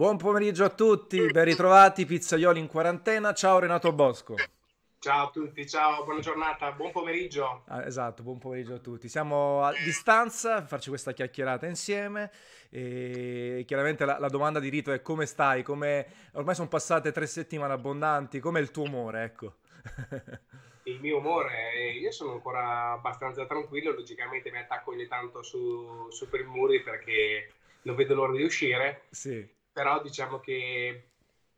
Buon pomeriggio a tutti, ben ritrovati pizzaioli in quarantena. Ciao Renato Bosco. Ciao a tutti, ciao, buona giornata, buon pomeriggio. Ah, esatto, buon pomeriggio a tutti. Siamo a distanza a farci questa chiacchierata insieme e chiaramente la, la domanda di Rito è come stai? Come... Ormai sono passate tre settimane abbondanti, com'è il tuo umore? Ecco. il mio umore, eh, io sono ancora abbastanza tranquillo, logicamente mi attacco ogni tanto su, su per i muri perché non vedo l'ora di uscire. Sì però diciamo che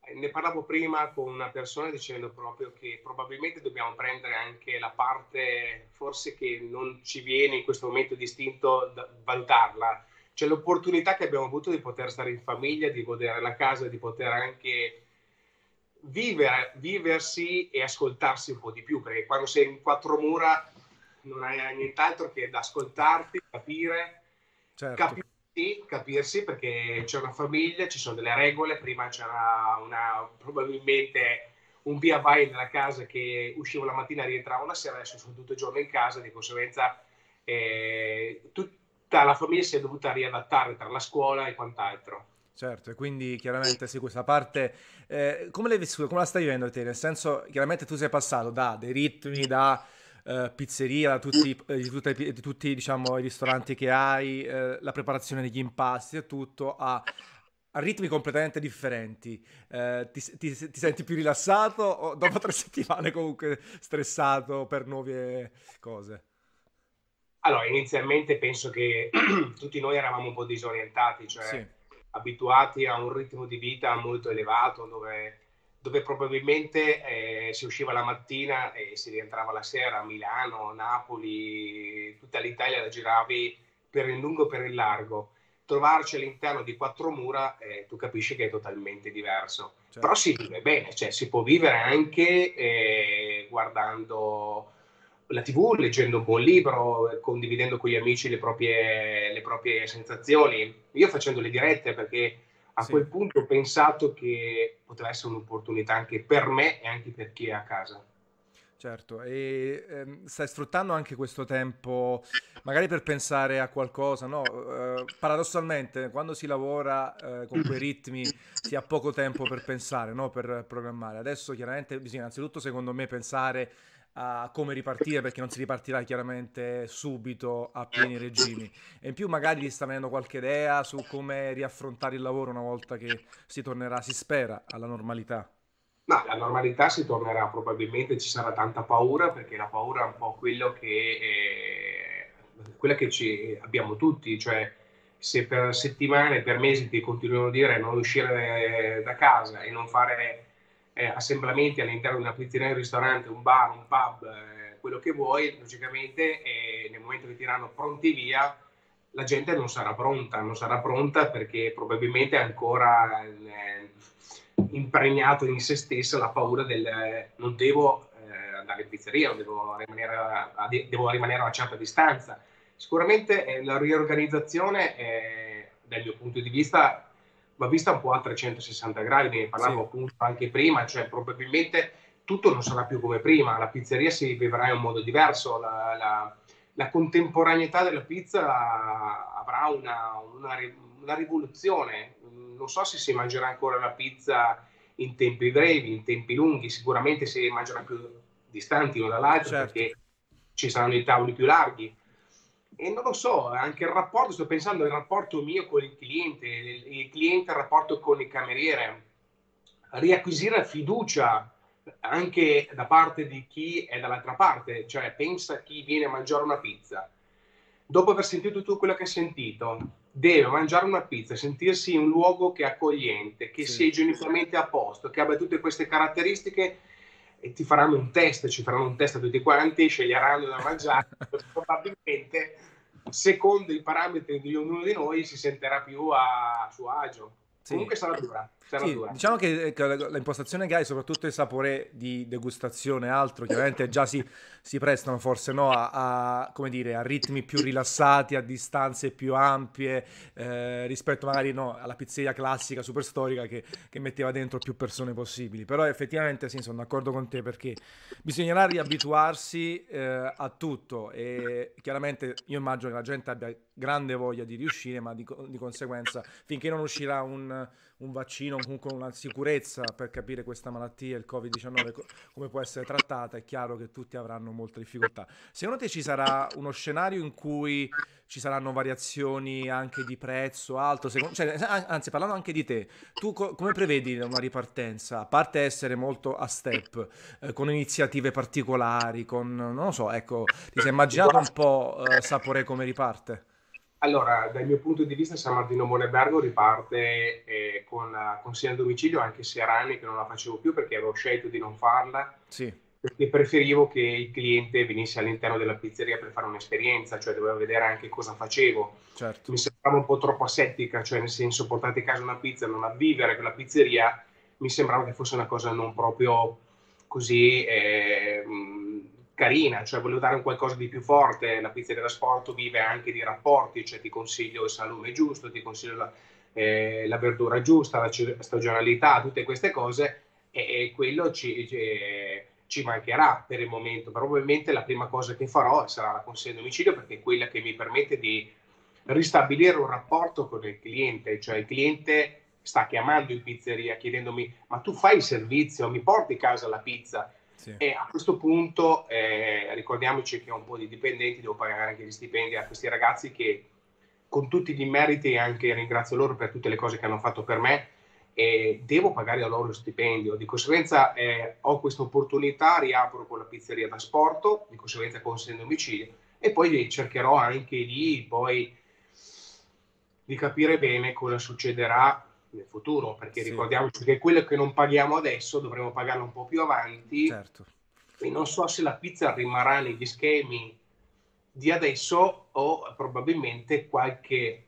eh, ne parlavo prima con una persona dicendo proprio che probabilmente dobbiamo prendere anche la parte forse che non ci viene in questo momento distinto da valutarla, cioè l'opportunità che abbiamo avuto di poter stare in famiglia, di godere la casa, di poter anche vivere, viversi e ascoltarsi un po' di più, perché quando sei in quattro mura non hai nient'altro che da ascoltarti, capire, certo. capire sì, capirsi perché c'è una famiglia, ci sono delle regole, prima c'era una, probabilmente un via vai nella casa che uscivo la mattina e rientravo la sera, adesso sono tutto il giorno in casa, di conseguenza eh, tutta la famiglia si è dovuta riadattare tra la scuola e quant'altro. Certo, e quindi chiaramente sì, questa parte, eh, come l'hai come la stai vivendo te? Nel senso, chiaramente tu sei passato da dei ritmi, da uh, pizzeria, tutti, eh, di, tutti, di tutti diciamo, i ristoranti che hai, uh, la preparazione degli impasti e tutto, a, a ritmi completamente differenti. Uh, ti, ti, ti, senti più rilassato o dopo tre settimane comunque stressato per nuove cose? Allora, inizialmente penso che tutti noi eravamo un po' disorientati, cioè sì. abituati a un ritmo di vita molto elevato dove dove probabilmente eh, si usciva la mattina e si rientrava la sera a Milano, Napoli, tutta l'Italia la giravi per il lungo e per il largo. Trovarci all'interno di quattro mura, eh, tu capisci che è totalmente diverso. Certo. Però si vive bene, cioè si può vivere anche eh, guardando la tv, leggendo un buon libro, condividendo con gli amici le proprie, le proprie sensazioni. Io facendo le dirette perché a sì. quel punto ho pensato che poteva essere un'opportunità anche per me e anche per chi è a casa. Certo, e ehm, stai sfruttando anche questo tempo magari per pensare a qualcosa, no? Eh, paradossalmente, quando si lavora eh, con quei ritmi si ha poco tempo per pensare, no? Per programmare. Adesso chiaramente bisogna innanzitutto, secondo me, pensare a come ripartire perché non si ripartirà chiaramente subito a pieni regimi e in più magari ti sta venendo qualche idea su come riaffrontare il lavoro una volta che si tornerà, si spera, alla normalità. No, la normalità si tornerà, probabilmente ci sarà tanta paura perché la paura è un po' quello che, eh, quella che ci abbiamo tutti, cioè se per settimane, per mesi ti continuano a dire non uscire da casa e non fare eh, assemblamenti all'interno di una pizzeria, un ristorante, un bar, un pub, eh, quello che vuoi, logicamente eh, nel momento che tiranno pronti via, la gente non sarà pronta, non sarà pronta perché probabilmente è ancora eh, impregnato in se stessa la paura del non devo eh, andare in pizzeria, devo rimanere, a, devo rimanere a una certa distanza. Sicuramente eh, la riorganizzazione, dal mio punto di vista, va vista un po' a 360 gradi, ne parlavo sì. appunto anche prima, cioè probabilmente tutto non sarà più come prima, la pizzeria si vivrà in un modo diverso, la, la, la contemporaneità della pizza avrà una, una, una, rivoluzione, non so se si mangerà ancora la pizza in tempi brevi, in tempi lunghi, sicuramente si mangerà più distanti uno dall'altro certo. perché ci saranno i tavoli più larghi, e non lo so, anche il rapporto, sto pensando al rapporto mio con il cliente, il cliente il rapporto con il cameriere, riacquisire fiducia anche da parte di chi è dall'altra parte, cioè pensa a chi viene a mangiare una pizza. Dopo aver sentito tutto quello che ha sentito, deve mangiare una pizza, sentirsi in un luogo che è accogliente, che sì. sia igienicamente a posto, che abbia tutte queste caratteristiche e ti faranno un test, ci faranno un test a tutti quanti, sceglieranno da mangiare, probabilmente secondo i parametri di ognuno di noi si sentirà più a suo agio. Sì. Comunque sarà dura. Sì. Diciamo che l'impostazione che hai, soprattutto il sapore di degustazione e altro, chiaramente già si, si prestano forse no, a, a, dire, a, ritmi più rilassati, a distanze più ampie, eh, rispetto magari no, alla pizzeria classica, super storica, che, che, metteva dentro più persone possibili. Però effettivamente sì, sono d'accordo con te perché bisognerà riabituarsi eh, a tutto e chiaramente io immagino che la gente abbia grande voglia di riuscire, ma di, di conseguenza finché non uscirà un un vaccino, comunque una sicurezza per capire questa malattia, il Covid-19, come può essere trattata, è chiaro che tutti avranno molte difficoltà. Secondo te ci sarà uno scenario in cui ci saranno variazioni anche di prezzo, altro? Secondo, cioè, anzi, parlando anche di te, tu co- come prevedi una ripartenza? A parte essere molto a step, eh, con iniziative particolari, con, non lo so, ecco, ti sei immaginato un po' eh, Sapore come riparte? Allora, dal mio punto di vista San Martino Monebergo riparte eh, con la consegna a domicilio, anche se era anni che non la facevo più perché avevo scelto di non farla. Sì. Perché preferivo che il cliente venisse all'interno della pizzeria per fare un'esperienza, cioè doveva vedere anche cosa facevo. Certo. Mi sembrava un po' troppo asettica, cioè nel senso portate a casa una pizza, non a vivere con la pizzeria, mi sembrava che fosse una cosa non proprio così... Eh, carina, cioè volevo dare un qualcosa di più forte, la pizzeria da sport vive anche di rapporti, cioè ti consiglio il salume giusto, ti consiglio la, eh, la verdura giusta, la stagionalità, tutte queste cose e, e quello ci, ci, ci, mancherà per il momento, probabilmente la prima cosa che farò sarà la consegna a domicilio perché è quella che mi permette di ristabilire un rapporto con il cliente, cioè il cliente sta chiamando in pizzeria chiedendomi ma tu fai il servizio, mi porti a casa la pizza? Sì. E a questo punto eh, ricordiamoci che ho un po' di dipendenti, devo pagare anche gli stipendi a questi ragazzi che con tutti gli meriti anche ringrazio loro per tutte le cose che hanno fatto per me e devo pagare a loro lo stipendio. Di conseguenza eh, ho questa opportunità, riapro con la pizzeria da sport, di conseguenza consegno domicilio e poi cercherò anche di, poi, di capire bene cosa succederà nel futuro, perché sì. ricordiamoci che quello che non paghiamo adesso dovremo pagarlo un po' più avanti. Certo. E non so se la pizza rimarrà negli schemi di adesso o probabilmente qualche,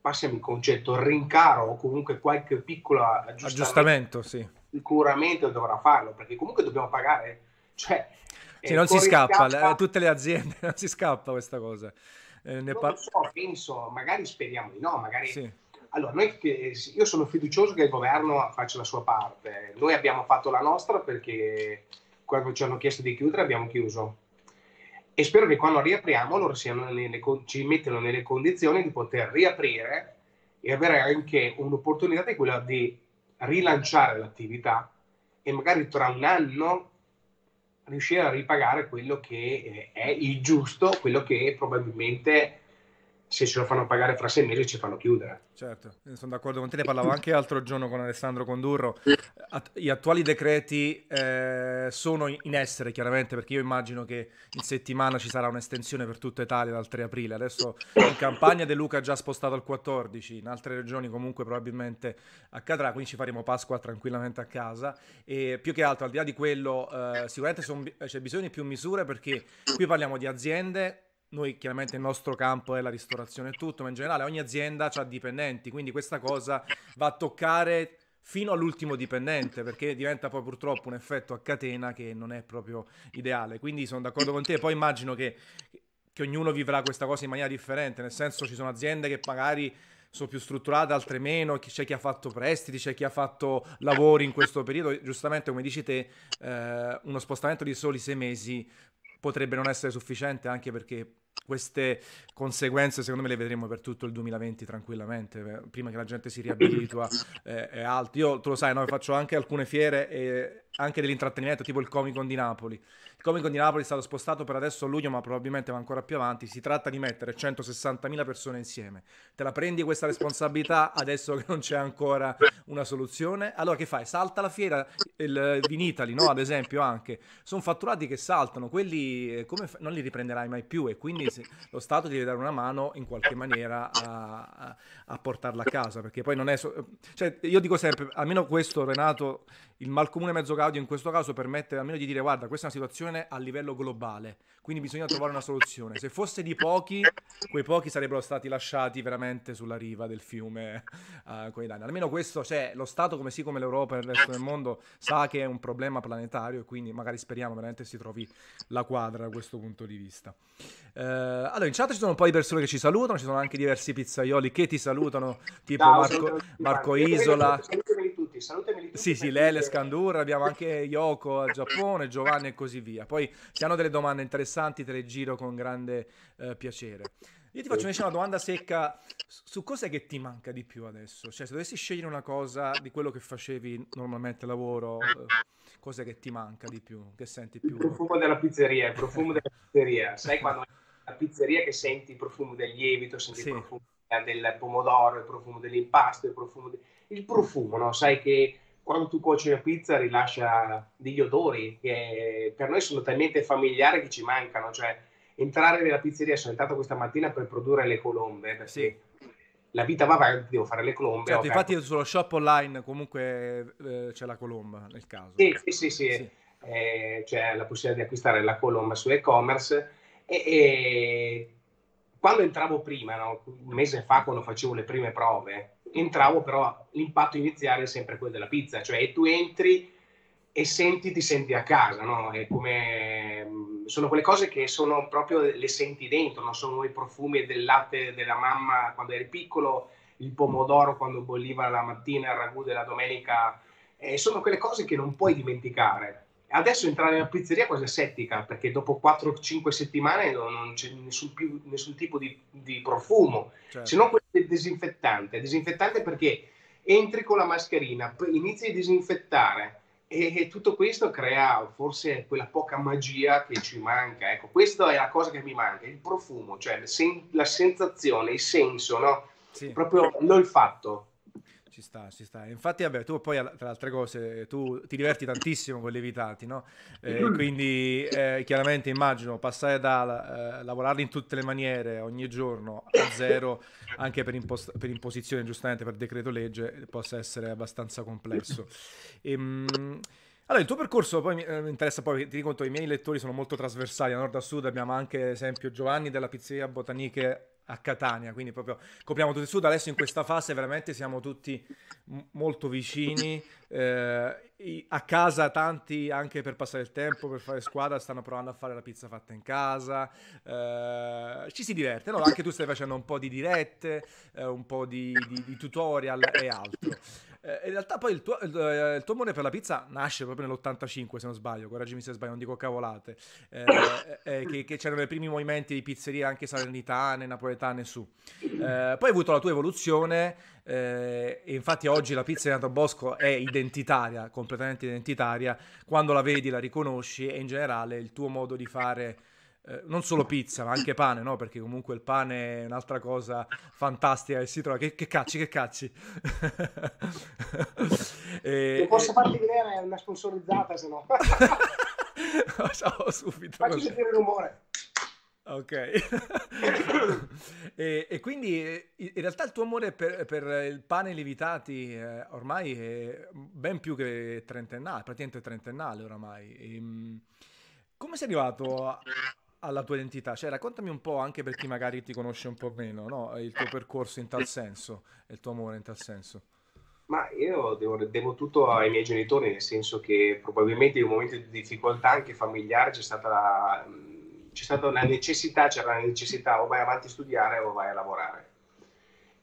passiamo il concetto, rincaro o comunque qualche piccolo aggiustamento, aggiustamento sì. sicuramente dovrà farlo, perché comunque dobbiamo pagare. Cioè, sì, non si scappa, scappa, tutte le aziende non si scappa questa cosa. Eh, ne non par- so, penso, magari speriamo di no, magari... Sì allora, noi, io sono fiducioso che il governo faccia la sua parte. Noi abbiamo fatto la nostra perché quando ci hanno chiesto di chiudere abbiamo chiuso. E spero che quando riapriamo loro nelle, ci mettano nelle condizioni di poter riaprire e avere anche un'opportunità di quella di rilanciare l'attività e magari tra un anno riuscire a ripagare quello che è il giusto, quello che probabilmente se ce lo fanno pagare fra sei mesi ci fanno chiudere. Certo, sono d'accordo con te, ne parlavo anche l'altro giorno con Alessandro Condurro. At- gli attuali decreti eh, sono in essere chiaramente perché io immagino che in settimana ci sarà un'estensione per tutta Italia dal 3 aprile. Adesso in campagna De Luca ha già spostato al 14, in altre regioni comunque probabilmente accadrà, quindi ci faremo Pasqua tranquillamente a casa. E più che altro, al di là di quello, eh, sicuramente son, c'è bisogno di più misure perché qui parliamo di aziende noi chiaramente il nostro campo è la ristorazione e tutto, ma in generale ogni azienda ha dipendenti, quindi questa cosa va a toccare fino all'ultimo dipendente, perché diventa poi purtroppo un effetto a catena che non è proprio ideale. Quindi sono d'accordo con te, poi immagino che, che ognuno vivrà questa cosa in maniera differente, nel senso ci sono aziende che magari sono più strutturate, altre meno, c'è chi ha fatto prestiti, c'è chi ha fatto lavori in questo periodo, giustamente come dici te, eh, uno spostamento di soli sei mesi potrebbe non essere sufficiente anche perché queste conseguenze secondo me le vedremo per tutto il 2020 tranquillamente, eh, prima che la gente si riabitua eh, e altro. Io, tu lo sai, no, faccio anche alcune fiere e anche dell'intrattenimento, tipo il Comic Con di Napoli. Il Comic Con di Napoli è stato spostato per adesso a luglio, ma probabilmente va ancora più avanti. Si tratta di mettere 160.000 persone insieme. Te la prendi questa responsabilità adesso che non c'è ancora una soluzione? Allora che fai? Salta la fiera, il Vinitali, no? Ad esempio anche. Sono fatturati che saltano, quelli eh, fa- non li riprenderai mai più e quindi lo Stato deve dare una mano in qualche maniera a, a, a portarla a casa, perché poi non è... So- cioè, io dico sempre, almeno questo Renato il malcomune mezzo gaudio in questo caso permette almeno di dire guarda questa è una situazione a livello globale quindi bisogna trovare una soluzione. Se fosse di pochi quei pochi sarebbero stati lasciati veramente sulla riva del fiume uh, con i danni. Almeno questo cioè lo Stato come sì come l'Europa e il resto del mondo sa che è un problema planetario e quindi magari speriamo veramente si trovi la quadra da questo punto di vista. Uh, allora in chat ci sono un po' di persone che ci salutano ci sono anche diversi pizzaioli che ti salutano tipo Ciao, Marco, Marco Isola tutti, salutami tutti. Sì, sì, Lele, Scandur, abbiamo anche Yoko al Giappone, Giovanni e così via. Poi se hanno delle domande interessanti te le giro con grande eh, piacere. Io ti faccio invece una domanda secca su cos'è che ti manca di più adesso? Cioè, se dovessi scegliere una cosa di quello che facevi normalmente lavoro, eh, cos'è che ti manca di più? Che senti più? Il profumo della pizzeria, il profumo della pizzeria. Sai quando la pizzeria che senti il profumo del lievito, senti sì. il profumo del pomodoro, il profumo dell'impasto, il profumo, de... il profumo, no? Sai che quando tu cuoci la pizza rilascia degli odori che per noi sono talmente familiari che ci mancano, cioè entrare nella pizzeria, sono entrato questa mattina per produrre le colombe, perché sì. la vita va avanti, devo fare le colombe. Certo, infatti sullo shop online comunque eh, c'è la colomba nel caso. Sì, sì, sì, sì. sì. Eh, c'è la possibilità di acquistare la colomba su e-commerce e, e quando entravo prima, no, un mese fa, quando facevo le prime prove, entravo però l'impatto iniziale è sempre quello della pizza, cioè tu entri e senti, ti senti a casa, no? Come, sono quelle cose che sono proprio, le senti dentro, non sono i profumi del latte della mamma quando eri piccolo, il pomodoro quando bolliva la mattina, il ragù della domenica, eh, sono quelle cose che non puoi dimenticare. Adesso entrare nella pizzeria è quasi asettica, perché dopo 4-5 settimane non c'è nessun, più, nessun tipo di, di profumo, certo. se non quello del disinfettante. Disinfettante perché entri con la mascherina, inizi a disinfettare, e tutto questo crea forse quella poca magia che ci manca. Ecco, questa è la cosa che mi manca, il profumo, cioè la sensazione, il senso, no? Sì. Proprio l'olfatto. Ci sta, ci sta. Infatti, vabbè, tu poi, tra le altre cose, tu ti diverti tantissimo con le evitati, no? Eh, mm. quindi, eh, chiaramente, immagino, passare da eh, lavorare in tutte le maniere ogni giorno a zero, anche per, impost- per imposizione, giustamente, per decreto legge, possa essere abbastanza complesso. E, ehm, allora, il tuo percorso poi mi, eh, interessa poi, ti dico, i miei lettori sono molto trasversali, da nord a sud abbiamo anche, ad esempio, Giovanni della pizzeria Botaniche a Catania, quindi proprio copriamo tutto il sud. Adesso in questa fase veramente siamo tutti m- molto vicini. Eh, a casa tanti anche per passare il tempo, per fare squadra, stanno provando a fare la pizza fatta in casa. Eh, ci si diverte, no? Anche tu stai facendo un po' di dirette, eh, un po' di, di, di tutorial e altro. Eh, in realtà poi il tuo, il, eh, il tuo, amore per la pizza nasce proprio nell'85 se non sbaglio, correggimi se sbaglio, non dico cavolate, eh, eh, che, che, c'erano i primi movimenti di pizzerie anche salernitane, napoletane su. Eh, poi hai avuto la tua evoluzione e infatti oggi la pizza di Nato Bosco è identitaria, completamente identitaria, quando la vedi la riconosci e in generale il tuo modo di fare eh, non solo pizza, ma anche pane, no? Perché comunque il pane è un'altra cosa fantastica che si trova. Che, che cacci, che cacci. e, non posso e... farti vedere una sponsorizzata, se no. Ciao, subito. Faccio così. sentire il rumore. Ok, e, e, quindi in realtà il tuo amore per, per il pane lievitati eh, ormai è ben più che trentennale, praticamente trentennale oramai. E, ehm, come sei arrivato a, alla tua identità? Cioè, raccontami un po' anche per chi magari ti conosce un po' meno, no? il tuo percorso in tal senso, il tuo amore in tal senso. Ma io devo, devo, tutto ai miei genitori, nel senso che probabilmente in un momento di difficoltà anche familiare c'è stata la, c'è stata una necessità, c'era la necessità o vai avanti a studiare o vai a lavorare.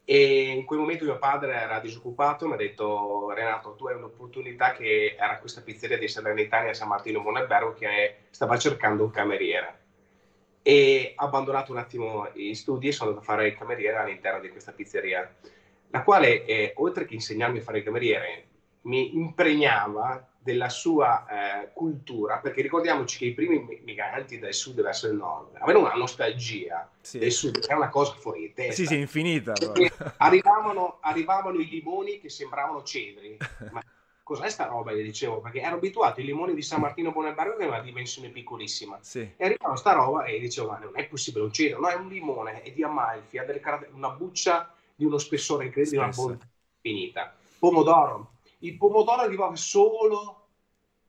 E in quel momento mio padre era disoccupato, mi ha detto Renato, tu hai un'opportunità che era questa pizzeria di Salernitania a San Martino Monebergo che stava cercando un cameriere e ho abbandonato un attimo gli studi e sono andato a fare il cameriere all'interno di questa pizzeria, la quale, eh, oltre che insegnarmi a fare il cameriere, mi impregnava della sua eh, cultura, perché ricordiamoci che i primi migranti dal sud verso il nord avevano una nostalgia sì. del sud, è una cosa fuori di testa. Sì, sì, infinita. Arrivavano, arrivavano, i limoni che sembravano cedri, ma cos'è sta roba? Gli dicevo, perché ero abituato ai limoni di San Martino Bonebargo che aveva una dimensione piccolissima. Sì. E arrivava sta roba e dicevo, ma non è possibile, un cedro, no, è un limone, è di Amalfi, ha delle caratter- una buccia di uno spessore incredibile, una bontà finita. Pomodoro. Il pomodoro arrivava solo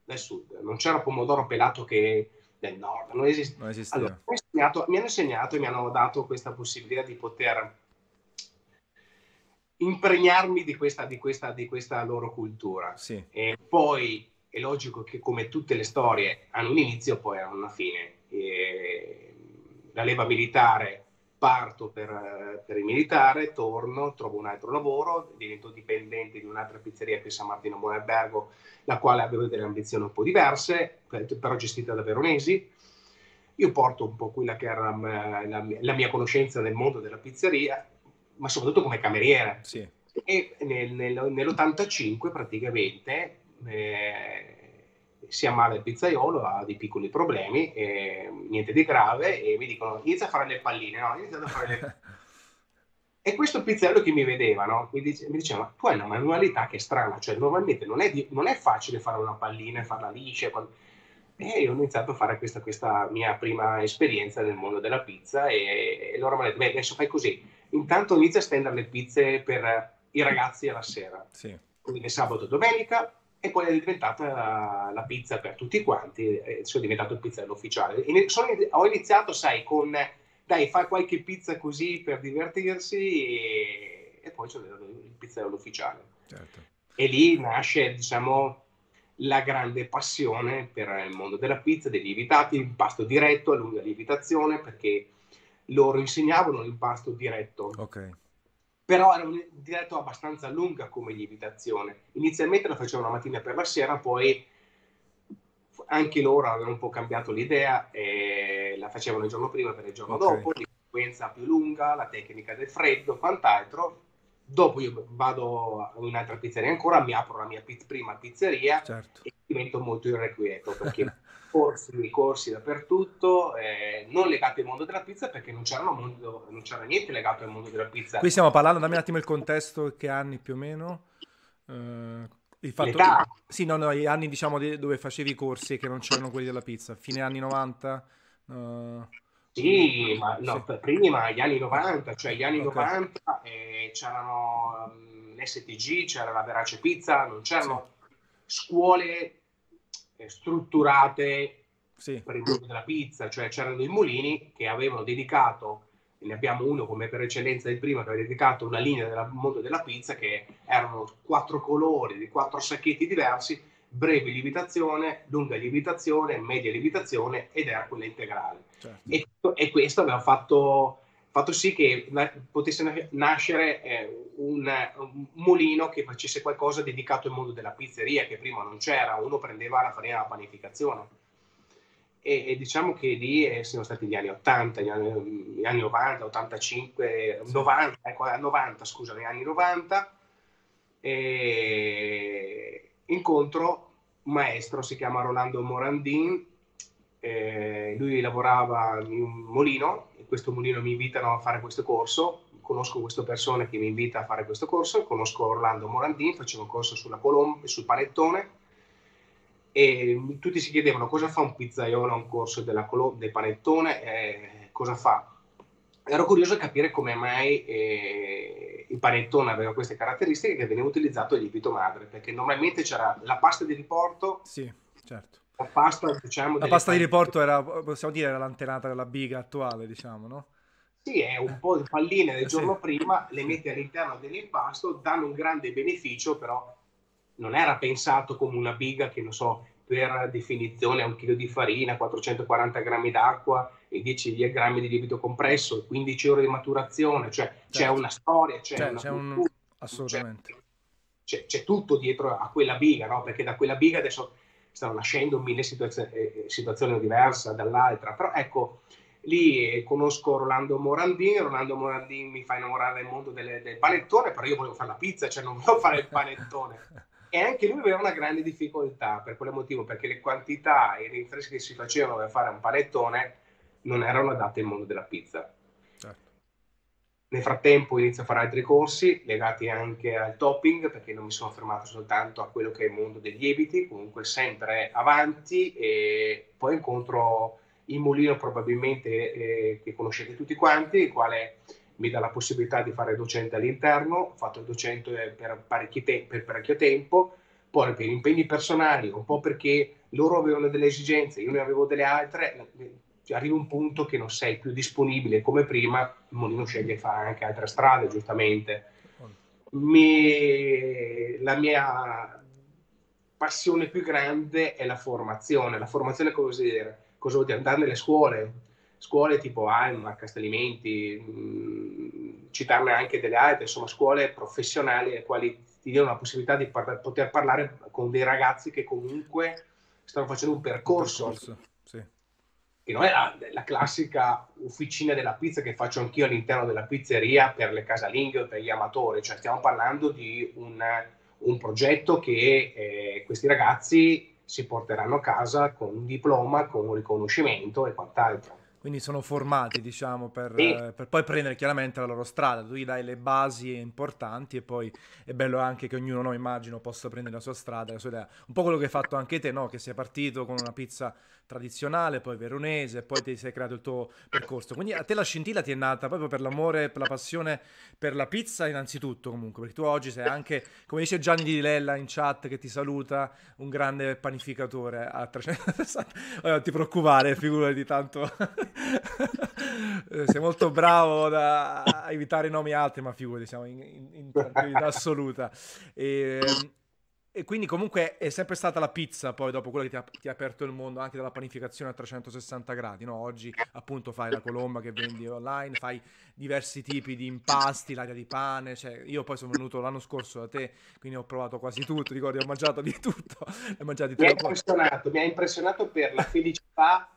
dal sud, non c'era pomodoro pelato che del nord, non, esist- non esisteva. Allora, mi, insegnato, mi hanno insegnato e mi hanno dato questa possibilità di poter impregnarmi di questa, di questa, di questa loro cultura. Sì. E poi è logico che come tutte le storie hanno un inizio, poi hanno una fine. E la leva militare, parto per, per, il militare, torno, trovo un altro lavoro, divento dipendente di un'altra pizzeria che è San Martino Buonalbergo, la quale aveva delle ambizioni un po' diverse, però gestita da veronesi. io porto un po' quella che era la, la mia conoscenza del mondo della pizzeria, ma soprattutto come cameriere. Sì. E nel, nel, nell'85 praticamente eh, si ammala il pizzaiolo, ha dei piccoli problemi, eh, niente di grave, e mi dicono inizia a fare le palline, no? Inizia a fare le... E questo pizzaiolo che mi vedeva, no? mi, dice, mi, diceva, tu hai una manualità che è strana, cioè normalmente non è, di, non è facile fare una pallina e farla liscia. Quando... E io ho iniziato a fare questa, questa, mia prima esperienza nel mondo della pizza e, e loro mi hanno detto, beh, adesso fai così, intanto inizia a stendere le pizze per i ragazzi alla sera. Sì. Quindi sabato e domenica, e poi è diventata la, la pizza per tutti quanti, e sono diventato il pizzaiolo ufficiale. Sono, ho iniziato, sai, con dai, fai qualche pizza così per divertirsi e, e poi diventato il pizzaiolo ufficiale. Certo. E lì nasce, diciamo, la grande passione per il mondo della pizza, dei lievitati, impasto diretto, a lunga lievitazione, perché loro insegnavano l'impasto diretto. Ok però era un diretto abbastanza lunga come lievitazione. Inizialmente la facevano la mattina per la sera, poi anche loro avevano un po' cambiato l'idea e la facevano il giorno prima per il giorno okay. dopo, di frequenza più lunga, la tecnica del freddo, quant'altro. Dopo io vado in un'altra pizzeria ancora, mi apro la mia pizz- prima pizzeria certo. e divento molto irrequieto perché corsi, corsi dappertutto, eh, non legati al mondo della pizza perché non, mondo, non, c'era niente legato al mondo della pizza. Qui stiamo parlando, dammi un attimo il contesto, che anni più o meno? Uh, il fatto L'età. Che, sì, no, no, gli anni diciamo dove facevi i corsi e che non c'erano quelli della pizza, fine anni 90? Uh, eh, sì, ma no, sì. prima, gli anni 90, cioè gli anni okay. 90 eh, c'erano um, l'STG, c'era la Verace Pizza, non c'erano sì. scuole strutturate sì. per il mondo della pizza, cioè c'erano dei mulini che avevano dedicato, ne abbiamo uno come per eccellenza il primo che aveva dedicato una linea del mondo della pizza che erano quattro colori di quattro sacchetti diversi, breve lievitazione, lunga lievitazione, media lievitazione ed era quella integrale. Certo. E, e, questo aveva fatto, fatto sì che potesse nascere eh, un, un, mulino che facesse qualcosa dedicato al mondo della pizzeria, che prima non c'era, uno prendeva la farina della panificazione. E, e, diciamo che lì eh, sono stati gli anni 80, gli anni, gli anni 90, 85, 90, ecco, 90, scusa, gli anni 90. E incontro un maestro, si chiama Rolando Morandin, eh, lui lavorava in un mulino, questo mulino mi invitano a fare questo corso, conosco questa persona che mi invita a fare questo corso, conosco Orlando Morandini, facevo un corso sulla colomba, sul panettone e tutti si chiedevano cosa fa un pizzaiolo a un corso colom- del panettone, eh, cosa fa. Ero curioso di capire come mai eh, il panettone aveva queste caratteristiche che veniva utilizzato il lievito madre, perché normalmente c'era la pasta di riporto. Sì, certo. La pasta, diciamo, la pasta di riporto era, possiamo dire, era l'antenata della biga attuale, diciamo, no? Sì, è un po' di palline del giorno sì. prima, le metti all'interno dell'impasto, danno un grande beneficio, però non era pensato come una biga che, non so, per definizione ha un chilo di farina, 440 grammi d'acqua e 10 grammi di lievito compresso, 15 ore di maturazione, cioè certo. c'è una storia, c'è, c'è, una c'è un... Assolutamente. C'è, c'è, tutto dietro a quella biga, no? perché da quella biga adesso stanno nascendo mille situazioni, eh, situazioni diverse dall'altra, però ecco, lì conosco Rolando Morandin, Rolando Morandin mi fa innamorare del mondo delle, del panettone, però io volevo fare la pizza, cioè non volevo fare il panettone. e anche lui aveva una grande difficoltà per quale motivo? Perché le quantità e i rinfreschi che si facevano per fare un panettone non erano adatte al mondo della pizza. Nel frattempo inizio a fare altri corsi legati anche al topping, perché non mi sono fermato soltanto a quello che è il mondo dei lieviti, comunque sempre avanti e poi incontro il mulino probabilmente eh, che conoscete tutti quanti, il quale mi dà la possibilità di fare docente all'interno, ho fatto il docente per, te- per parecchio tempo, poi per impegni personali, un po' perché loro avevano delle esigenze, io ne avevo delle altre, arriva un punto che non sei più disponibile come prima, il mulino sceglie di fare anche altre strade, giustamente. Mi, la mia passione più grande è la formazione. La formazione cosa vuol dire? cosa vuol dire? Andare nelle scuole, scuole tipo AIM, Castellimenti, citarne anche delle altre, insomma scuole professionali alle quali ti diano la possibilità di par- poter parlare con dei ragazzi che comunque stanno facendo un percorso. Un percorso. Che non è la, la, classica officina della pizza che faccio anch'io all'interno della pizzeria per le casalinghe o per gli amatori, cioè stiamo parlando di un, un progetto che eh, questi ragazzi si porteranno a casa con un diploma, con un riconoscimento e quant'altro. Quindi sono formati, diciamo, per, sì. eh, per, poi prendere chiaramente la loro strada. Tu gli dai le basi importanti e poi è bello anche che ognuno, no, immagino, possa prendere la sua strada, la sua idea. Un po' quello che hai fatto anche te, no? Che sei partito con una pizza tradizionale, poi veronese, poi ti sei creato il tuo percorso. Quindi a te la scintilla ti è nata proprio per l'amore, per la passione per la pizza innanzitutto comunque, perché tu oggi sei anche, come dice Gianni Di Lella in chat che ti saluta, un grande panificatore a 360. non ti preoccupare, figurati tanto. Sei molto bravo da evitare nomi altri, ma figurati, siamo in, in, in tranquillità assoluta. E, ehm, e quindi comunque è sempre stata la pizza poi dopo quello che ti ha, ti ha, aperto il mondo anche della panificazione a 360 gradi, no? Oggi appunto fai la colomba che vendi online, fai diversi tipi di impasti, l'aria di pane, cioè io poi sono venuto l'anno scorso da te, quindi ho provato quasi tutto, ricordi, ho mangiato di tutto. Ho mangiato di mi, ha impressionato, mi ha impressionato per la felicità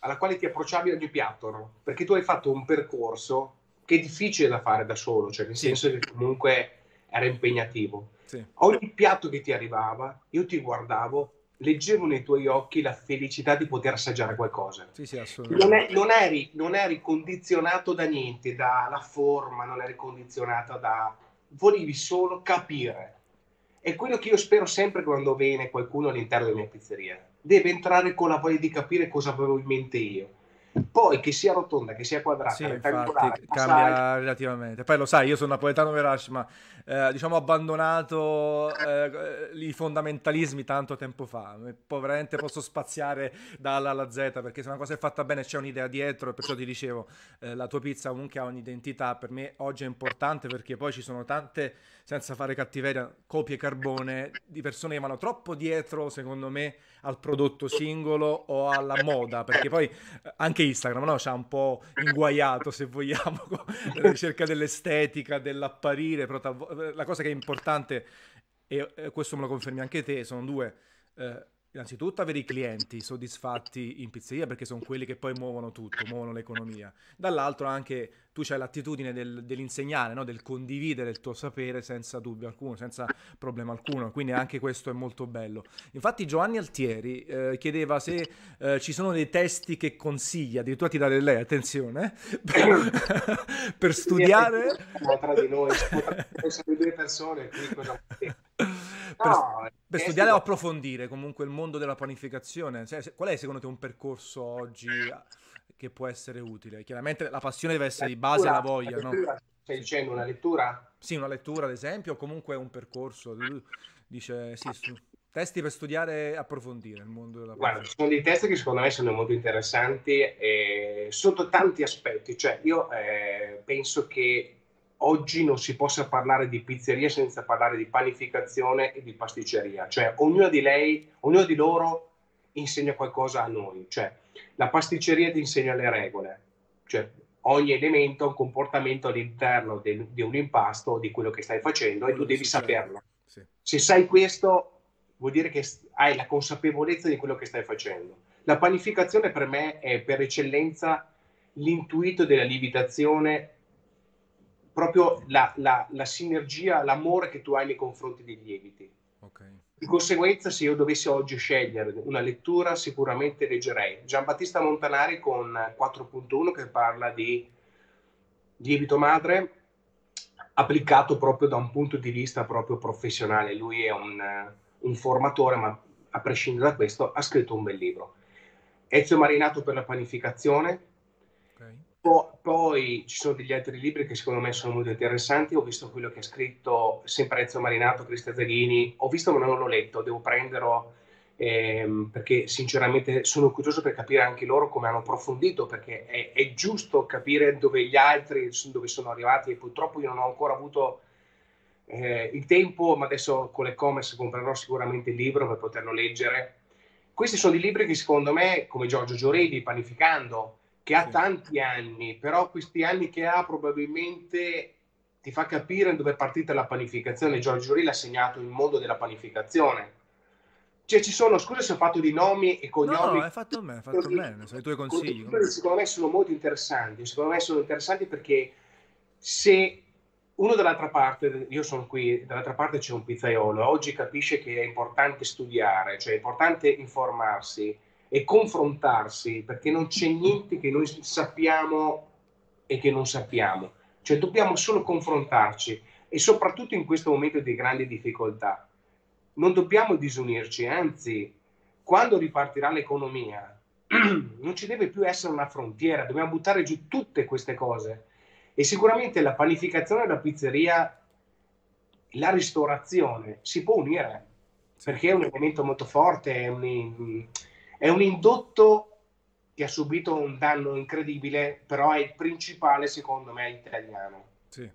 alla quale ti approcciavi ogni piatto? Perché tu hai fatto un percorso che è difficile da fare da solo, cioè nel sì. senso che comunque era impegnativo sì. Ogni piatto che ti arrivava, io ti guardavo, leggevo nei tuoi occhi la felicità di poter assaggiare qualcosa. Sì, sì, non, è, non, eri, non, eri, condizionato da niente, dalla forma, non eri condizionato da... Volevi solo capire. È quello che io spero sempre quando viene qualcuno all'interno della mia pizzeria. Deve entrare con la voglia di capire cosa avevo in mente io poi che sia rotonda, che sia quadrata, sì, infatti, cambia relativamente. Poi lo sai, io sono napoletano verace, ma eh, diciamo abbandonato eh, i fondamentalismi tanto tempo fa. Poi veramente posso spaziare dalla alla Z perché se una cosa è fatta bene c'è un'idea dietro e perciò ti dicevo, eh, la tua pizza comunque ha un'identità, per me oggi è importante perché poi ci sono tante, senza fare cattiveria, copie carbone di persone che vanno troppo dietro, secondo me, al prodotto singolo o alla moda, perché poi eh, anche Instagram no? ci ha un po' inguaiato, se vogliamo, la ricerca dell'estetica, dell'apparire, però la cosa che è importante, e questo me lo confermi anche te, sono due... Eh, innanzitutto avere i clienti soddisfatti in pizzeria perché sono quelli che poi muovono tutto, muovono l'economia. Dall'altro anche tu hai l'attitudine del, dell'insegnare, no? del condividere il tuo sapere senza dubbio alcuno, senza problema alcuno, quindi anche questo è molto bello. Infatti Giovanni Altieri eh, chiedeva se eh, ci sono dei testi che consiglia, addirittura ti dà lei, attenzione, per, per studiare... Tra di noi, siamo due persone, qui cosa per, no, per studiare o approfondire comunque il mondo della panificazione, cioè, qual è secondo te un percorso oggi che può essere utile? Chiaramente la passione deve essere la di base la voglia, la lettura, no? Stai dicendo una lettura? Sì, una lettura ad esempio, o comunque un percorso. Dice sì, su, testi per studiare e approfondire il mondo della Guarda, ci sono dei testi che secondo me sono molto interessanti eh, sotto tanti aspetti. Cioè, io eh, penso che oggi non si possa parlare di pizzeria senza parlare di panificazione e di pasticceria. Cioè, ognuna di lei, ognuno di loro insegna qualcosa a noi. Cioè, la pasticceria ti insegna le regole. Cioè, ogni elemento ha un comportamento all'interno del, di un impasto di quello che stai facendo e tu devi saperlo. Sì. Se sai questo, vuol dire che hai la consapevolezza di quello che stai facendo. La panificazione per me è per eccellenza l'intuito della lievitazione proprio la, la, la, sinergia, l'amore che tu hai nei confronti dei lieviti. Okay. Di conseguenza, se io dovessi oggi scegliere una lettura, sicuramente leggerei Giambattista Montanari con 4.1 che parla di lievito madre applicato proprio da un punto di vista proprio professionale. Lui è un, un formatore, ma a prescindere da questo ha scritto un bel libro. Ezio Marinato per la panificazione, Po- poi ci sono degli altri libri che secondo me sono molto interessanti. Ho visto quello che ha scritto sempre Ezio Marinato, Cristian Zaghini. Ho visto ma non l'ho letto, devo prenderlo ehm, perché sinceramente sono curioso per capire anche loro come hanno approfondito, perché è, è, giusto capire dove gli altri, dove sono arrivati e purtroppo io non ho ancora avuto eh, il tempo, ma adesso con l'e-commerce comprerò sicuramente il libro per poterlo leggere. Questi sono i libri che secondo me, come Giorgio Gioredi, Panificando, che ha tanti anni, però questi anni che ha probabilmente ti fa capire dove è partita la panificazione. Giorgio Rilli ha segnato il mondo della panificazione. Cioè, ci sono, scusa se ho fatto di nomi e cognomi. No, no, hai fatto bene, hai fatto bene, sono i tuoi consigli. Secondo me sono molto interessanti, secondo me sono interessanti perché se uno dall'altra parte, io sono qui, dall'altra parte c'è un pizzaiolo, oggi capisce che è importante studiare, cioè è importante informarsi e confrontarsi perché non c'è niente che noi sappiamo e che non sappiamo, cioè dobbiamo solo confrontarci e soprattutto in questo momento di grandi difficoltà. Non dobbiamo disunirci, anzi, quando ripartirà l'economia, non ci deve più essere una frontiera, dobbiamo buttare giù tutte queste cose. E sicuramente la panificazione la pizzeria, la ristorazione si può unire, perché è un elemento molto forte, è un, è un indotto che ha subito un danno incredibile, però è il principale secondo me italiano. Sì.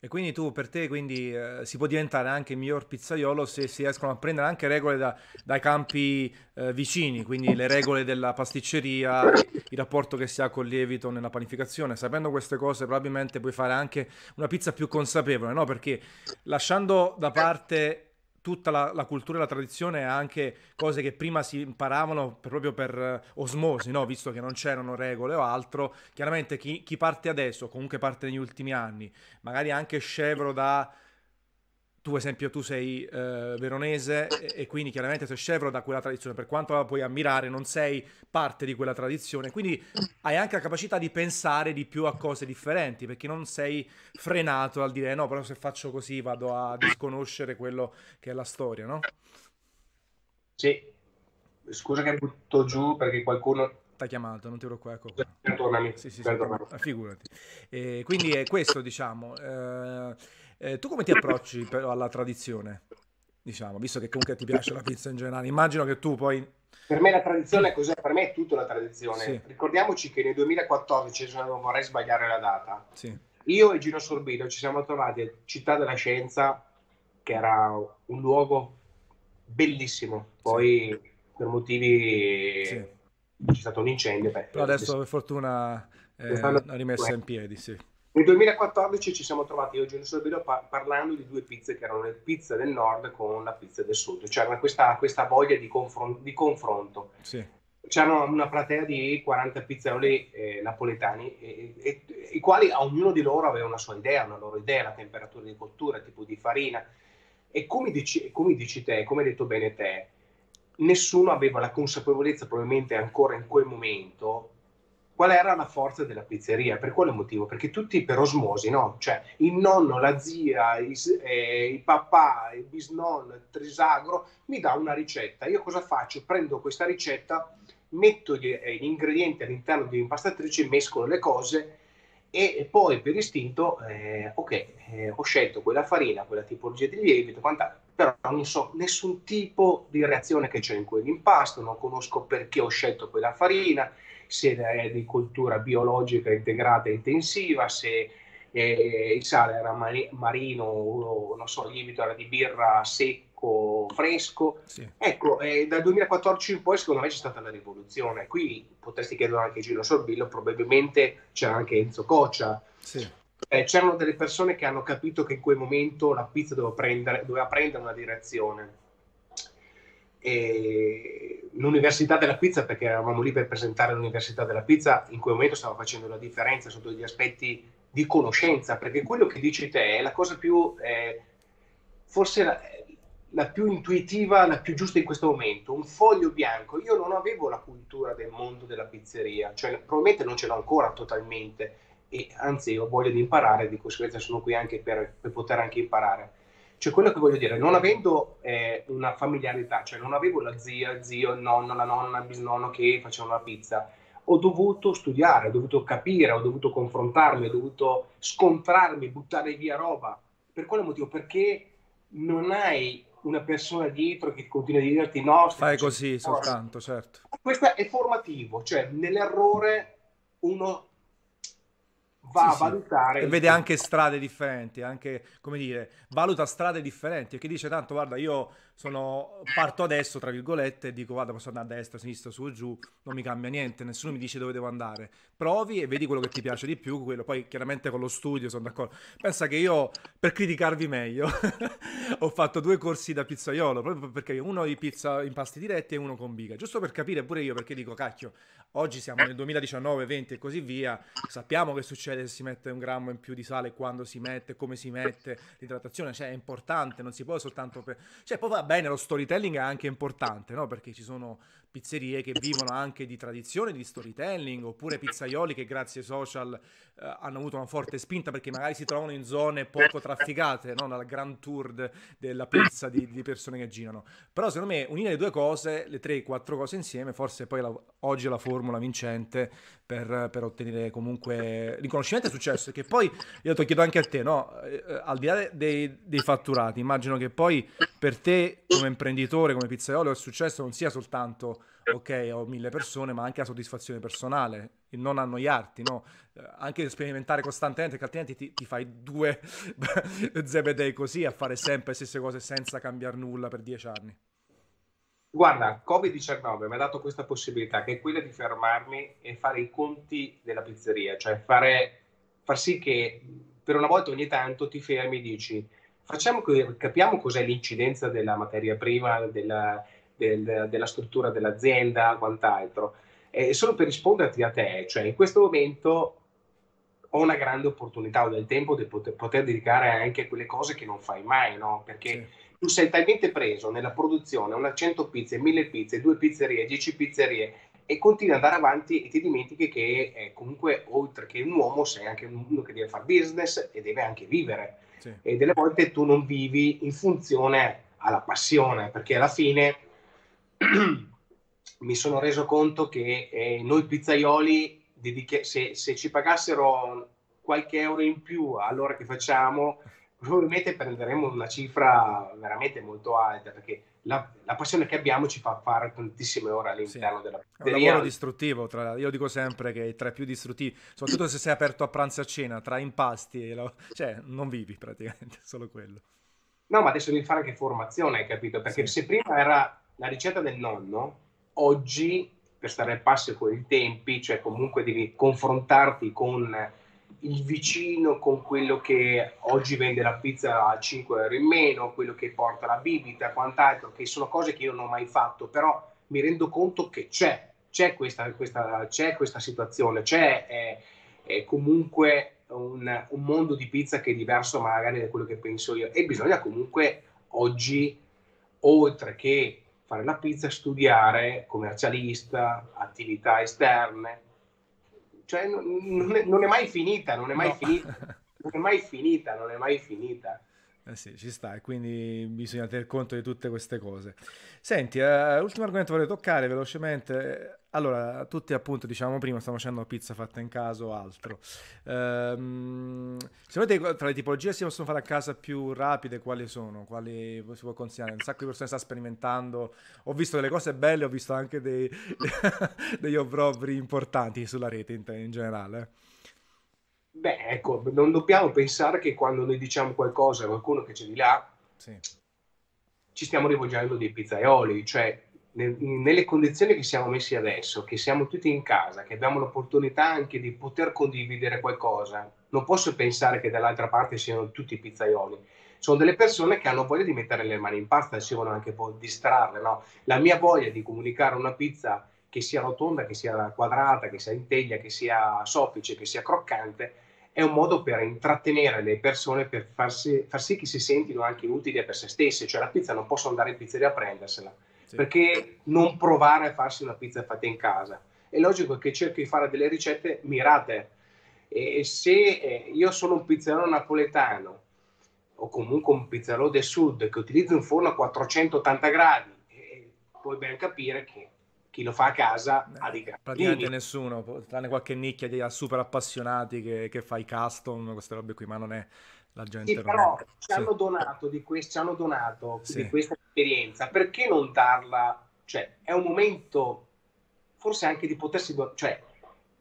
E quindi tu, per te, quindi, eh, si può diventare anche il miglior pizzaiolo se si riescono a prendere anche regole da, dai campi eh, vicini, quindi le regole della pasticceria, il rapporto che si ha col lievito nella panificazione. Sapendo queste cose probabilmente puoi fare anche una pizza più consapevole, no? Perché lasciando da parte tutta la, la, cultura e la tradizione ha anche cose che prima si imparavano proprio per uh, osmosi, no? visto che non c'erano regole o altro. Chiaramente chi, chi parte adesso, comunque parte negli ultimi anni, magari anche scevro da tu esempio tu sei eh, veronese e, e, quindi chiaramente sei scevro da quella tradizione, per quanto la puoi ammirare non sei parte di quella tradizione, quindi hai anche la capacità di pensare di più a cose differenti, perché non sei frenato al dire no, però se faccio così vado a disconoscere quello che è la storia, no? Sì, scusa che butto giù perché qualcuno ti ha chiamato, non ti preoccupare. Ecco Perdonami. Sì, sì, sì, figurati. E quindi è questo, diciamo. Eh, eh, tu come ti approcci però alla tradizione? Diciamo, visto che comunque ti piace la pizza in generale, immagino che tu poi... Per me la tradizione è cos'è? Per me è tutta la tradizione. Sì. Ricordiamoci che nel 2014, se non vorrei sbagliare la data, sì. io e Gino Sorbino ci siamo trovati a Città della Scienza, che era un luogo bellissimo. Poi sì. per motivi c'è stato un incendio. Beh, Però adesso per fortuna eh, è rimessa in piedi, sì. Nel 2014 ci siamo trovati io e Giulio Sorbino pa- parlando di due pizze che erano le pizze del nord con la pizza del sud, c'era questa, questa voglia di, confron- di confronto. Sì. C'era una platea di 40 pizzaioli eh, napoletani, e, e, e, i quali a ognuno di loro aveva una sua idea, una loro idea, la temperatura di cottura, il tipo di farina. E come dici, come dici te, come hai detto bene te, nessuno aveva la consapevolezza, probabilmente ancora in quel momento, qual era la forza della pizzeria? Per quale motivo? Perché tutti per osmosi, no? Cioè il nonno, la zia, il, eh, il papà, il bisnonno, il trisagro mi dà una ricetta. Io cosa faccio? Prendo questa ricetta, metto gli, eh, gli ingredienti all'interno di un'impastatrice, mescolo le cose e poi per istinto, eh, ok, eh, ho scelto quella farina, quella tipologia di lievito, quant'altro, però non so nessun tipo di reazione che c'è in quell'impasto, non conosco perché ho scelto quella farina, se è di biologica integrata e intensiva, se eh, il sale era mari- marino o non so, il lievito era di birra secco, fresco. Sì. Ecco, eh, dal 2014 in poi secondo me c'è stata la rivoluzione. Qui potresti chiedere anche Gino Sorbillo, probabilmente c'era anche Enzo Coccia. Sì. Eh, c'erano delle persone che hanno capito che in quel momento la pizza doveva prendere, doveva prendere una direzione e l'Università della Pizza, perché eravamo lì per presentare l'Università della Pizza, in quel momento stava facendo la differenza sotto gli aspetti di conoscenza, perché quello che dici te è la cosa più, eh, forse la, la, più intuitiva, la più giusta in questo momento, un foglio bianco. Io non avevo la cultura del mondo della pizzeria, cioè probabilmente non ce l'ho ancora totalmente, e anzi ho voglia di imparare, di conseguenza sono qui anche per, per poter anche imparare cioè, quello che voglio dire, non avendo eh, una familiarità, cioè non avevo la zia, il zio, il nonno, la nonna, il bisnonno che facevano la pizza, ho dovuto studiare, ho dovuto capire, ho dovuto confrontarmi, ho dovuto scontrarmi, buttare via roba. Per quale motivo? Perché non hai una persona dietro che continua a dirti no. Fai così soltanto, certo. Questo è formativo, cioè nell'errore uno va sì, a valutare... Sì. E vede anche strade differenti, anche, come dire, valuta strade differenti, e che dice tanto, guarda, io sono, parto adesso, tra virgolette, e dico, guarda, posso andare a destra, a sinistra, su o giù, non mi cambia niente, nessuno mi dice dove devo andare. Provi e vedi quello che ti piace di più, quello poi chiaramente con lo studio sono d'accordo. Pensa che io, per criticarvi meglio, ho fatto due corsi da pizzaiolo, proprio perché uno di pizza in pasti diretti e uno con biga, giusto per capire pure io, perché dico, cacchio, oggi siamo nel 2019, 20 e così via, sappiamo che succede se si mette un grammo in più di sale, quando si mette, come si mette, l'idratazione, cioè è importante, non si può soltanto per... Cioè poi va bene, lo storytelling è anche importante, no? Perché ci sono pizzerie che vivono anche di tradizione, di storytelling, oppure pizzaioli che grazie ai social eh, hanno avuto una forte spinta perché magari si trovano in zone poco trafficate, no? dal grand tour de- della pizza di-, di, persone che girano. Però secondo me unire le due cose, le tre, quattro cose insieme, forse poi la- oggi è la formula vincente per, per, ottenere comunque riconoscimento e successo. Che poi io ti chiedo anche a te, no? Eh, al di là dei, dei fatturati, immagino che poi per te come imprenditore, come pizzaiolo, il successo non sia soltanto ok, ho mille persone, ma anche la soddisfazione personale, il non annoiarti, no? Eh, anche sperimentare costantemente, perché altrimenti ti, ti fai due zebedei così a fare sempre le stesse cose senza cambiare nulla per dieci anni. Guarda, Covid-19 mi ha dato questa possibilità, che è quella di fermarmi e fare i conti della pizzeria, cioè fare, far sì che per una volta ogni tanto ti fermi e dici facciamo, capiamo cos'è l'incidenza della materia prima, della, del, della struttura dell'azienda, quant'altro. E solo per risponderti a te, cioè in questo momento ho una grande opportunità, ho del tempo di poter, poter dedicare anche a quelle cose che non fai mai, no? Perché sì. tu sei talmente preso nella produzione, una 100 pizze, 1000 pizze, due pizzerie, 10 pizzerie e continui ad andare avanti e ti dimentichi che eh, comunque oltre che un uomo sei anche uno che deve fare business e deve anche vivere. Sì. E delle volte tu non vivi in funzione alla passione, perché alla fine mi sono reso conto che eh, noi pizzaioli, dediche- se, se, ci pagassero qualche euro in più all'ora che facciamo, probabilmente prenderemo una cifra veramente molto alta, perché la, la, passione che abbiamo ci fa fare tantissime ore all'interno sì. della pizzeria. È un lavoro distruttivo, tra, io dico sempre che tra i più distruttivi, soprattutto se sei aperto a pranzo e a cena, tra impasti, la, cioè non vivi praticamente, solo quello. No, ma adesso devi fare anche formazione, hai capito? Perché sì. se prima era la ricetta del nonno, oggi per stare al passo con i tempi, cioè comunque devi confrontarti con il vicino, con quello che oggi vende la pizza a 5 euro in meno, quello che porta la bibita, quant'altro, che sono cose che io non ho mai fatto, però mi rendo conto che c'è, c'è questa, questa, c'è questa situazione, c'è è, è comunque un, un mondo di pizza che è diverso magari da quello che penso io. E bisogna comunque oggi, oltre che fare la pizza, studiare commercialista, attività esterne. Cioè non è, non è mai finita, non è mai no. finita, non è mai finita, non è mai finita. Eh sì, ci sta e quindi bisogna tener conto di tutte queste cose. Senti, uh, ultimo argomento vorrei toccare velocemente. Allora, tutti appunto, diciamo prima, stiamo facendo pizza fatta in casa o altro. Um, secondo te tra le tipologie si possono fare a casa più rapide, quali sono? Quali si può considerare? Un sacco di persone sta sperimentando. Ho visto delle cose belle, ho visto anche dei, degli obrobri importanti sulla rete in, in generale. Beh, ecco, non dobbiamo pensare che quando noi diciamo qualcosa a qualcuno che c'è di là, sì. ci stiamo rivolgendo dei pizzaioli, cioè nelle condizioni che siamo messi adesso, che siamo tutti in casa, che abbiamo l'opportunità anche di poter condividere qualcosa, non posso pensare che dall'altra parte siano tutti pizzaioli. Sono delle persone che hanno voglia di mettere le mani in pasta e si vogliono anche distrarre. No? La mia voglia di comunicare una pizza che sia rotonda, che sia quadrata, che sia in teglia, che sia soffice, che sia croccante, è un modo per intrattenere le persone, per farsi, far sì che si sentino anche utili per se stesse, cioè la pizza non possono andare in pizzeria a prendersela, sì. perché non provare a farsi una pizza fatta in casa? È logico che cerchi di fare delle ricette mirate e se eh, io sono un pizzaiolo napoletano o comunque un pizzaiolo del sud che utilizza un forno a 480 gradi, puoi ben capire che chi lo fa a casa ha dei grandi praticamente nessuno tranne qualche nicchia di super appassionati che, che fa i custom queste robe qui ma non è la gente sì, però è... ci, hanno donato di quest- ci hanno donato di questa esperienza perché non darla cioè è un momento forse anche di potersi do- cioè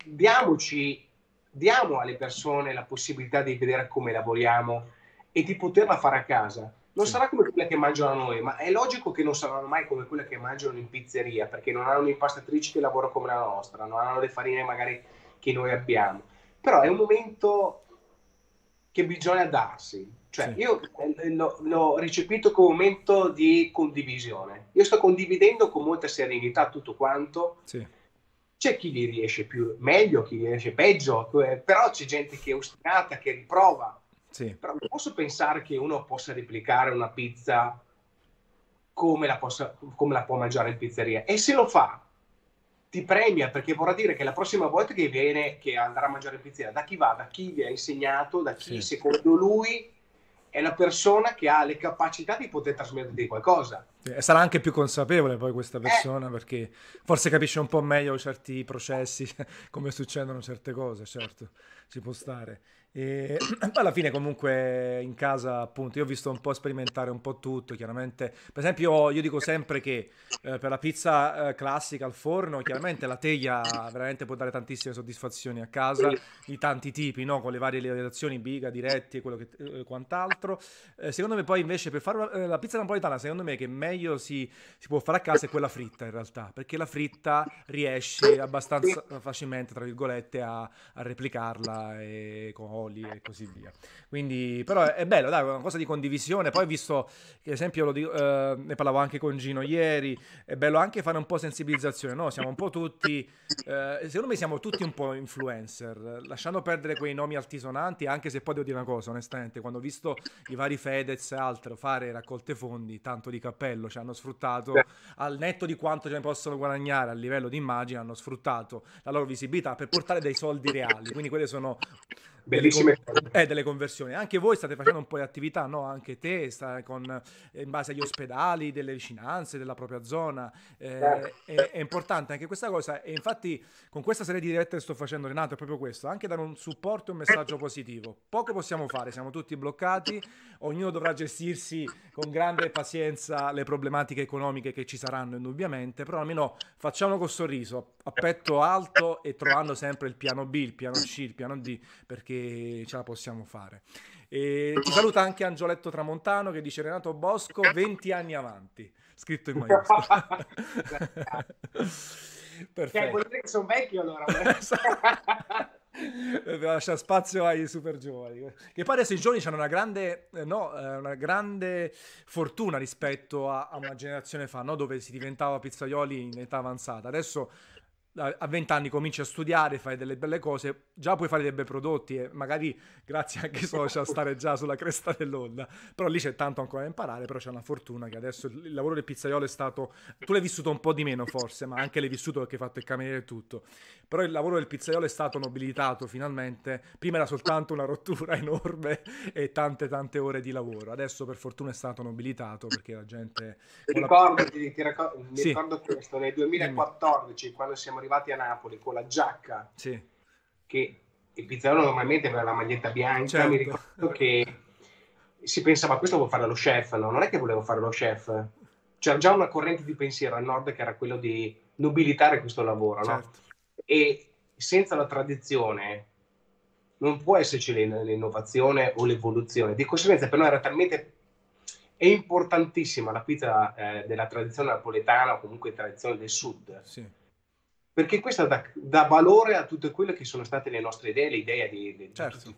diamoci diamo alle persone la possibilità di vedere come lavoriamo e di poterla fare a casa. Non sì. sarà come quella che mangiano noi, ma è logico che non saranno mai come quella che mangiano in pizzeria, perché non hanno un'impastatrice che lavora come la nostra, non hanno le farine magari che noi abbiamo. Però è un momento che bisogna darsi. Cioè, sì. io eh, l'ho, l'ho recepito come momento di condivisione. Io sto condividendo con molta serenità tutto quanto. Sì. C'è chi li riesce più meglio, chi li riesce peggio, eh, però c'è gente che è ostinata, che riprova. Sì. Però non posso pensare che uno possa replicare una pizza come la, possa, come la può mangiare in pizzeria. E se lo fa, ti premia perché vorrà dire che la prossima volta che viene, che andrà a mangiare in pizzeria, da chi va? Da chi vi ha insegnato, da chi sì. secondo lui è la persona che ha le capacità di poter trasmettere qualcosa. E sarà anche più consapevole poi questa persona eh. perché forse capisce un po' meglio certi processi, come succedono certe cose, certo, ci può stare. E alla fine comunque in casa appunto io ho visto un po' sperimentare un po' tutto, chiaramente per esempio io dico sempre che eh, per la pizza eh, classica al forno chiaramente la teglia veramente può dare tantissime soddisfazioni a casa di tanti tipi, no? con le varie lievitazioni, biga, diretti e quello che, eh, quant'altro. Eh, secondo me poi invece per fare eh, la pizza napoletana secondo me che meglio si, si, può fare a casa è quella fritta in realtà, perché la fritta riesce abbastanza facilmente tra virgolette a, a replicarla e con oli e così via. Quindi, però è bello, dai, una cosa di condivisione. Poi, visto che, ad esempio, dico, eh, ne parlavo anche con Gino ieri, è bello anche fare un po' sensibilizzazione, no? Siamo un po' tutti, eh, secondo me siamo tutti un po' influencer, lasciando perdere quei nomi altisonanti, anche se poi devo dire una cosa, onestamente, quando ho visto i vari Fedez e altro fare raccolte fondi, tanto di cappello, ci hanno sfruttato, al netto di quanto ce ne possono guadagnare a livello di immagine, hanno sfruttato la loro visibilità per portare dei soldi reali. Quindi quelle sono Bellissime delle, eh, delle conversioni. Anche voi state facendo un po' di attività, no? Anche te, con, eh, in base agli ospedali, delle vicinanze della propria zona. Eh, certo. è, è, importante anche questa cosa. E infatti, con questa serie di dirette che sto facendo, Renato, è proprio questo: anche dare un supporto e un messaggio positivo. Poco possiamo fare, siamo tutti bloccati. Ognuno dovrà gestirsi con grande pazienza le problematiche economiche che ci saranno, indubbiamente. Però almeno facciamo col sorriso, a petto alto e trovando sempre il piano B, il piano C, il piano D, perché ce la possiamo fare. E ti saluta anche Angioletto Tramontano che dice Renato Bosco 20 anni avanti, scritto in maiuscolo. Perfetto. Cioè, vuol dire che sono vecchio allora. lascia spazio ai super giovani che poi adesso i giovani hanno una grande, eh, no, eh, una grande fortuna rispetto a, a una generazione fa no? dove si diventava pizzaioli in età avanzata adesso a 20 anni cominci a studiare, fai delle belle cose, già puoi fare dei bei prodotti e magari grazie anche ai social stare già sulla cresta dell'onda. Però lì c'è tanto ancora da imparare, però c'è una fortuna che adesso il lavoro del pizzaiolo è stato... Tu l'hai vissuto un po' di meno forse, ma anche l'hai vissuto perché hai fatto il cameriere e tutto. Però il lavoro del pizzaiolo è stato nobilitato finalmente. Prima era soltanto una rottura enorme e tante tante ore di lavoro. Adesso per fortuna è stato nobilitato perché la gente... Ricordo, la... ti, ti racco... mi sì. ricordo questo, nel 2014 quando siamo arrivati a Napoli con la giacca, sì. che il pizzaiolo normalmente aveva la maglietta bianca, certo. mi ricordo che si pensava questo vuole fare lo chef, no? Non è che volevo fare lo chef. C'era già una corrente di pensiero al nord che era quello di nobilitare questo lavoro, certo. no? E senza la tradizione non può esserci l'innovazione o l'evoluzione. Di conseguenza per noi era talmente è importantissima la pizza eh, della tradizione napoletana o comunque tradizione del sud. Sì perché questo dà, dà, valore a tutte quelle che sono state le nostre idee, le idee di, di, certo.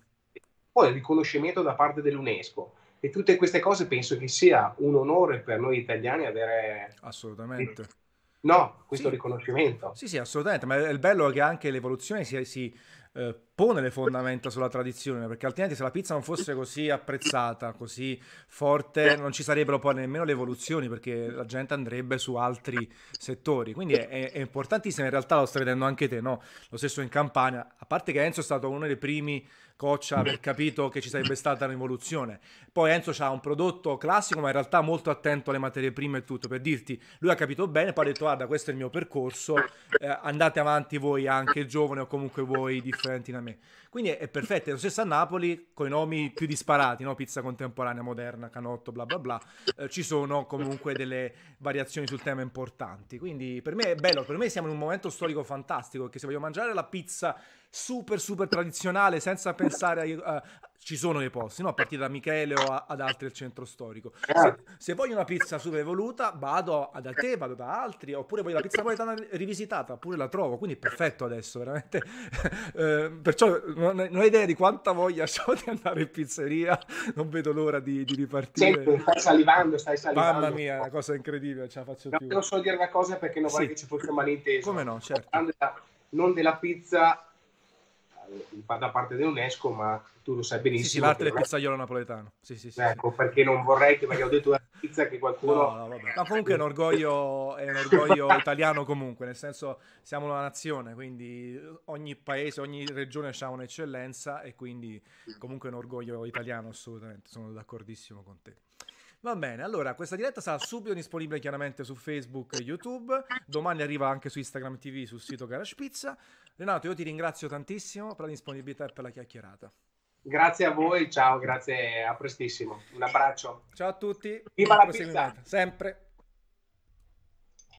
poi il riconoscimento da parte dell'UNESCO e tutte queste cose penso che sia un onore per noi italiani avere assolutamente no, questo sì. riconoscimento. Sì, sì, assolutamente, ma il bello è che anche l'evoluzione si, si eh, pone le fondamenta sulla tradizione, perché altrimenti se la pizza non fosse così apprezzata, così forte, non ci sarebbero poi nemmeno le evoluzioni, perché la gente andrebbe su altri settori. Quindi è, è importantissimo, in realtà lo stai vedendo anche te, no? Lo stesso in Campania, a parte che Enzo è stato uno dei primi Coccia aver capito che ci sarebbe stata un'evoluzione. Poi Enzo ha un prodotto classico, ma in realtà molto attento alle materie prime e tutto. Per dirti, lui ha capito bene, poi ha detto: Guarda, questo è il mio percorso, eh, andate avanti voi anche giovani o comunque voi differenti da me. Quindi è, perfetto. È lo stesso a Napoli, con i nomi più disparati, no? pizza contemporanea, moderna, canotto, bla bla bla. Eh, ci sono comunque delle variazioni sul tema importanti. Quindi per me è bello, per me siamo in un momento storico fantastico, perché se voglio mangiare la pizza super super tradizionale senza pensare ai, uh, ci sono dei posti, no? a partire da Michele o a, ad altri del centro storico. Se, Certo. se voglio una pizza super evoluta, vado da te, vado da altri, oppure voglio la pizza napoletana rivisitata, pure la trovo, quindi è perfetto adesso, veramente. Eh, perciò non, non ho idea di quanta voglia ho di andare in pizzeria, non vedo l'ora di, di ripartire. Senti, stai salivando, stai salivando. Mamma mia, è una cosa incredibile, ce la faccio No, più. devo solo dire una cosa perché non vorrei Sì. che ci fosse un malinteso. Come no, certo. Della- non della pizza eh, da parte dell'UNESCO, ma tu lo sai benissimo. Sì, sì, l'arte del non pizzaiolo napoletano. Sì, sì, sì. sì. Ecco, perché non vorrei che perché ho detto la pizza che qualcuno... No, no, vabbè. Ma comunque è un orgoglio, è un orgoglio italiano comunque, nel senso siamo una nazione, quindi ogni paese, ogni regione ha un'eccellenza e quindi comunque è un orgoglio italiano assolutamente, sono d'accordissimo con te. Va bene, allora questa diretta sarà subito disponibile chiaramente su Facebook e YouTube, domani arriva anche su Instagram TV sul sito Garage Pizza. Renato, io ti ringrazio tantissimo per la disponibilità e per la chiacchierata. Grazie a voi, ciao, grazie, a prestissimo. Un abbraccio. Ciao a tutti, Viva la proseguimento. sempre.